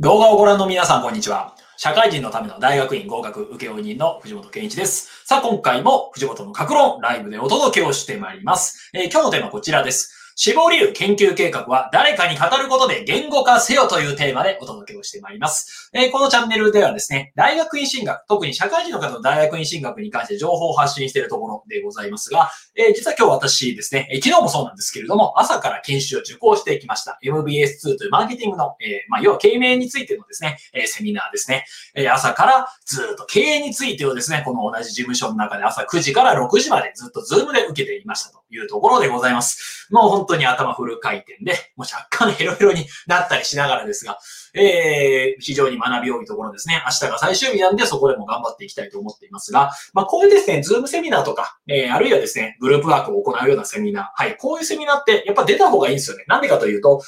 動画をご覧の皆さん、こんにちは。社会人のための大学院合格請負人の藤本健一です。さあ、今回も藤本の格論ライブでお届けをしてまいります。えー今日のテーマはこちらです。死亡理由研究計画は誰かに語ることで言語化せよというテーマでお届けをしてまいります。えーこのチャンネルではですね、大学院進学、特に社会人の方の大学院進学に関して情報を発信しているところでございますが、えー実は今日私ですね、えー昨日もそうなんですけれども、朝から研修を受講してきました。MBS2 というマーケティングの、えまあ、要は経営についてのですね、えセミナーですね。え朝からずっと経営についてをですね、この同じ事務所の中で朝9時から6時までずっとズームで受けていましたというところでございます。もう本当に頭フル回転で、もう若干ヘロヘロになったりしながらですが、えー、非常に学び多いところですね。明日が最終日なんでそこでも頑張っていきたいと思っていますが、まあこういうですね、ズームセミナーとか、えー、あるいはですね、グループワークを行うようなセミナー。はい、こういうセミナーってやっぱ出た方がいいんですよね。なんでかというと、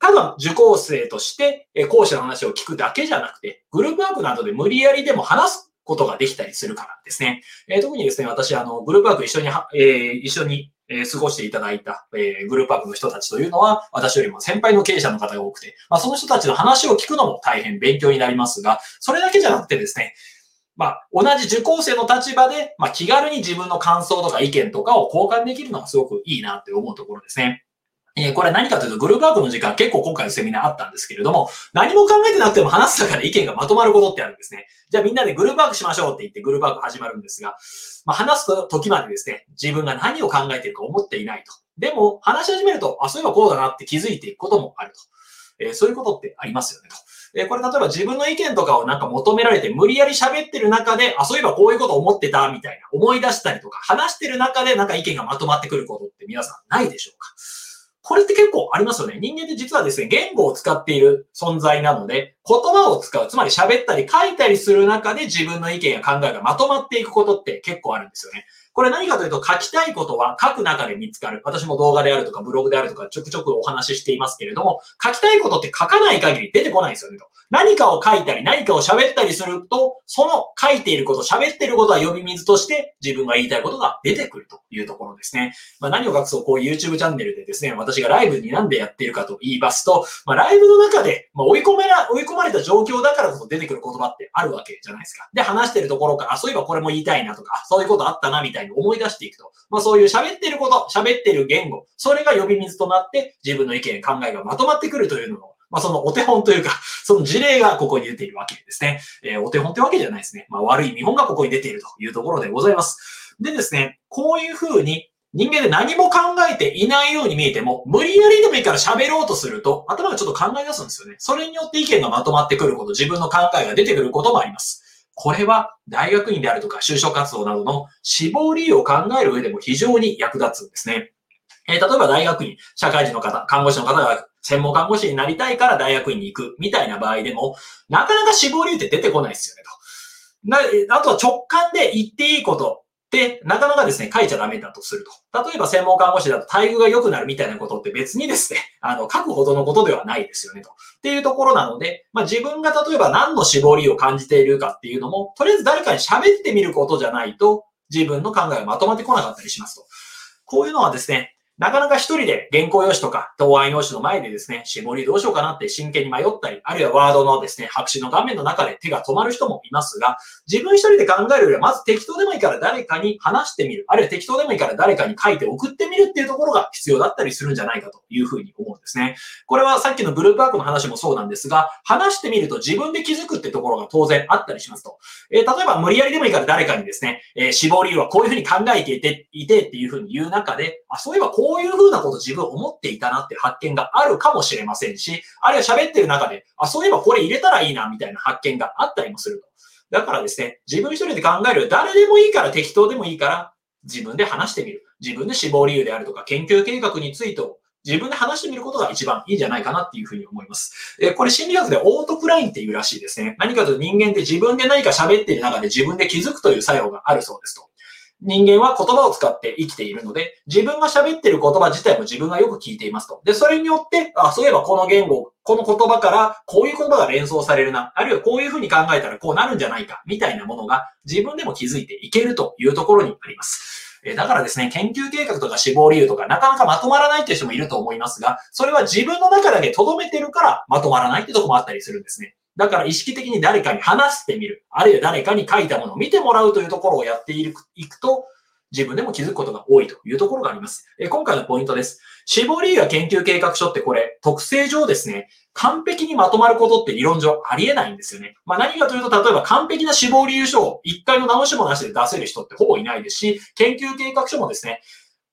ただ受講生として、え講師の話を聞くだけじゃなくて、グループワークなどで無理やりでも話すことができたりするからですね。えー特にですね、私、あの、グループワーク一緒に、えー一緒に、えー過ごしていただいた、えーグループワークの人たちというのは、私よりも先輩の経営者の方が多くて、まあ、その人たちの話を聞くのも大変勉強になりますが、それだけじゃなくてですね、まあ、同じ受講生の立場で、まあ、気軽に自分の感想とか意見とかを交換できるのがすごくいいなって思うところですね。えこれ何かというと、グループワークの時間結構今回のセミナーあったんですけれども、何も考えてなくても話す中で意見がまとまることってあるんですね。じゃあみんなでグループワークしましょうって言ってグループワーク始まるんですが、まあ、話す時までですね、自分が何を考えているか思っていないと。でも、話し始めると、あ、そういえばこうだなって気づいていくこともあると。えーそういうことってありますよねと。えーこれ例えば自分の意見とかをなんか求められて無理やり喋ってる中で、あ、そういえばこういうこと思ってたみたいな思い出したりとか、話してる中でなんか意見がまとまってくることって皆さんないでしょうか？これって結構ありますよね。人間って実はですね、言語を使っている存在なので、言葉を使う、つまり喋ったり書いたりする中で自分の意見や考えがまとまっていくことって結構あるんですよね。これ何かというと書きたいことは書く中で見つかる。私も動画であるとかブログであるとかちょくちょくお話ししていますけれども、書きたいことって書かない限り出てこないんですよねと。何かを書いたり何かを喋ったりすると、その書いていること、喋っていることは呼び水として自分が言いたいことが出てくるというところですね。まあ、何を隠そう、こう YouTube チャンネルでですね、私がライブになんでやっているかと言いますと、まあ、ライブの中で、まあ、追い込めら、追い込まれた状況だからこそ出てくる言葉ってあるわけじゃないですか。で、話してるところから、あ、そういえばこれも言いたいなとか、そういうことあったなみたいなに思い出していくと。まあ、そういう喋ってること、喋ってる言語、それが呼び水となって自分の意見、考えがまとまってくるというのを、まあ、そのお手本というか、その事例がここに出ているわけですね。えーお手本ってわけじゃないですね。まあ、悪い見本がここに出ているというところでございます。でですね、こういうふうに人間で何も考えていないように見えても、無理やりでもいいから喋ろうとすると、頭がちょっと考え出すんですよね。それによって意見がまとまってくること、自分の考えが出てくることもあります。これは大学院であるとか就職活動などの志望理由を考える上でも非常に役立つんですね。え例えば大学院、社会人の方、看護師の方が専門看護師になりたいから大学院に行くみたいな場合でも、なかなか志望理由って出てこないですよねと。なあとは直感で言っていいことで、なかなかですね、書いちゃダメだとすると。例えば専門看護師だと待遇が良くなるみたいなことって別にですね、あの、書くほどのことではないですよねと。っていうところなので、まあ自分が例えば何の絞りを感じているかっていうのも、とりあえず誰かに喋ってみることじゃないと、自分の考えがまとまってこなかったりしますと。こういうのはですね、なかなか一人で原稿用紙とか答案用紙の前でですね、絞りどうしようかなって真剣に迷ったり、あるいはワードのですね、白紙の画面の中で手が止まる人もいますが、自分一人で考えるよりは、まず適当でもいいから誰かに話してみる。あるいは適当でもいいから誰かに書いて送ってみるっていうところが必要だったりするんじゃないかというふうに思うんですね。これはさっきのグループワークの話もそうなんですが、話してみると自分で気づくってところが当然あったりしますと。えー例えば無理やりでもいいから誰かにですね、えー死亡理由はこういうふうに考えていて、いてっていうふうに言う中で、あ、そういえばこうういうふうなこと自分思っていたなって発見があるかもしれませんし、あるいは喋ってる中で、あ、そういえばこれ入れたらいいなみたいな発見があったりもすると。だからですね、自分一人で考える、誰でもいいから適当でもいいから、自分で話してみる。自分で死亡理由であるとか、研究計画についてを自分で話してみることが一番いいんじゃないかなっていうふうに思います。えこれ心理学でオートクラインっていうらしいですね。何かと人間って自分で何か喋ってる中で自分で気づくという作用があるそうですと。人間は言葉を使って生きているので、自分が喋ってる言葉自体も自分がよく聞いていますと。で、それによって、あ、そういえばこの言語、この言葉からこういう言葉が連想されるな、あるいはこういうふうに考えたらこうなるんじゃないか、みたいなものが自分でも気づいていけるというところにあります。えだからですね、研究計画とか死亡理由とかなかなかまとまらないっていう人もいると思いますが、それは自分の中だけ留めてるからまとまらないってとこもあったりするんですね。だから意識的に誰かに話してみる。あるいは誰かに書いたものを見てもらうというところをやっていくと、自分でも気づくことが多いというところがあります。え今回のポイントです。死亡理由や研究計画書ってこれ、特性上ですね、完璧にまとまることって理論上ありえないんですよね。まあ何かというと、例えば完璧な死亡理由書を一回の直しもなしで出せる人ってほぼいないですし、研究計画書もですね、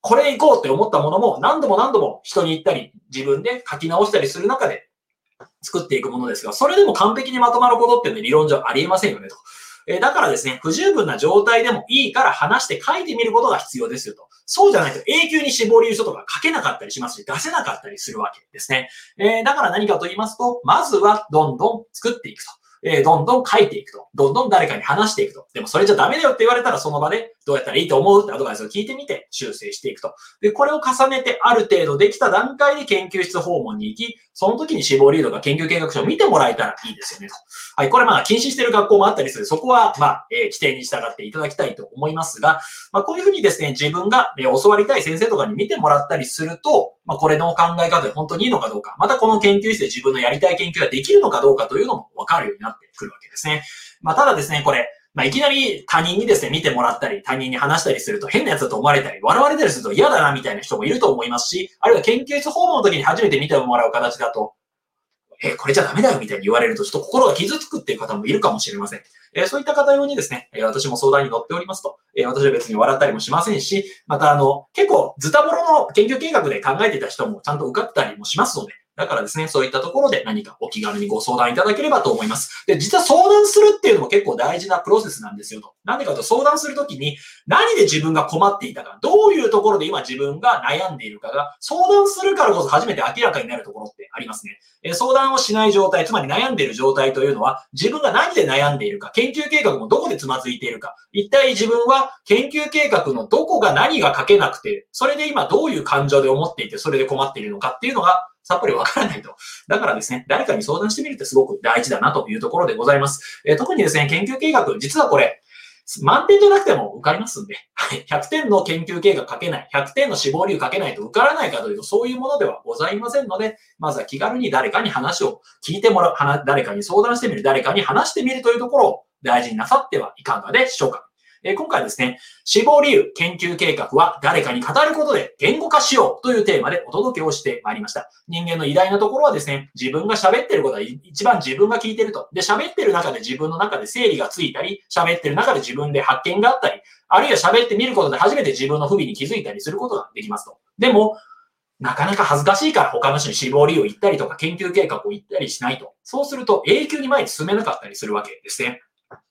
これ行こうって思ったものも何度も何度も人に言ったり、自分で書き直したりする中で作っていくものですが、それでも完璧にまとまることってね、理論上ありえませんよねと。えだからですね、不十分な状態でもいいから話して書いてみることが必要ですよと。そうじゃないと永久に死亡理由書とか書けなかったりしますし、出せなかったりするわけですね。えー、だから何かと言いますと、まずはどんどん作っていくと。えー、どんどん書いていくと。どんどん誰かに話していくと。でもそれじゃダメだよって言われたらその場でどうやったらいいと思う？ってアドバイスを聞いてみて修正していくと。で、これを重ねてある程度できた段階で研究室訪問に行き、その時に死亡リードが研究計画書を見てもらえたらいいですよねと。はい、これまあ禁止してる学校もあったりする。そこはまあ、えー、規定に従っていただきたいと思いますが、まあこういうふうにですね、自分が、え、教わりたい先生とかに見てもらったりすると、まあこれの考え方で本当にいいのかどうか、またこの研究室で自分のやりたい研究ができるのかどうかというのもわかるようになってくるわけですね。まあただですね、これ、まあ、いきなり他人にですね、見てもらったり、他人に話したりすると変なやつだと思われたり、笑われたりすると嫌だなみたいな人もいると思いますし、あるいは研究室訪問の時に初めて見てもらう形だと、えこれじゃダメだよみたいに言われると、ちょっと心が傷つくっていう方もいるかもしれません。えそういった方用にですね、え私も相談に乗っておりますと、え私は別に笑ったりもしませんし、またあの、結構ズタボロの研究計画で考えてた人もちゃんと受かったりもしますので、だからですね、そういったところで何かお気軽にご相談いただければと思います。で、実は相談するっていうのも結構大事なプロセスなんですよと。なんでかと相談するときに何で自分が困っていたか、どういうところで今自分が悩んでいるかが相談するからこそ初めて明らかになるところってありますね。え相談をしない状態、つまり悩んでいる状態というのは自分が何で悩んでいるか、研究計画もどこでつまずいているか、一体自分は研究計画のどこが何が書けなくて、それで今どういう感情で思っていて、それで困っているのかっていうのがさっぱりわからないと。だからですね、誰かに相談してみるってすごく大事だなというところでございます。えー、特にですね、研究計画、実はこれ、満点じゃなくても受かりますんで、はい。100点の研究計画書けない、100点の死亡理由書けないと受からないかというと、そういうものではございませんので、まずは気軽に誰かに話を聞いてもらう、誰かに相談してみる、誰かに話してみるというところを大事になさってはいかがでしょうか。え今回ですね、死亡理由研究計画は誰かに語ることで言語化しようというテーマでお届けをしてまいりました。人間の偉大なところはですね、自分が喋ってることは一番自分が聞いてると。で、喋ってる中で自分の中で整理がついたり、喋ってる中で自分で発見があったり、あるいは喋ってみることで初めて自分の不備に気づいたりすることができますと。でも、なかなか恥ずかしいから他の人に死亡理由を言ったりとか研究計画を言ったりしないと。そうすると永久に前に進めなかったりするわけですね。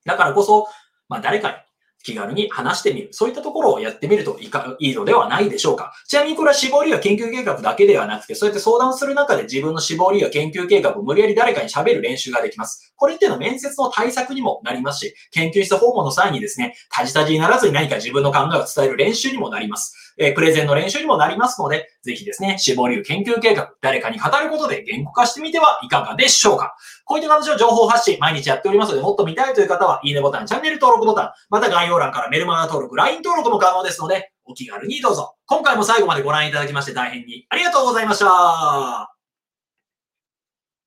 だからこそ、まあ誰かに気軽に話してみる。そういったところをやってみるといかいいのではないでしょうか。ちなみにこれは死亡理由研究計画だけではなくて、そうやって相談する中で自分の死亡理由研究計画を無理やり誰かに喋る練習ができます。これっていうのは面接の対策にもなりますし、研究室訪問の際にですね、たじたじにならずに何か自分の考えを伝える練習にもなります。え、プレゼンの練習にもなりますので、ぜひですね、死亡理由研究計画、誰かに語ることで言語化してみてはいかがでしょうか。こういった形の情報発信、毎日やっておりますので、もっと見たいという方は、いいねボタン、チャンネル登録ボタン、また概要欄からメルマガ登録、LINE 登録も可能ですので、お気軽にどうぞ。今回も最後までご覧いただきまして大変にありがとうございました。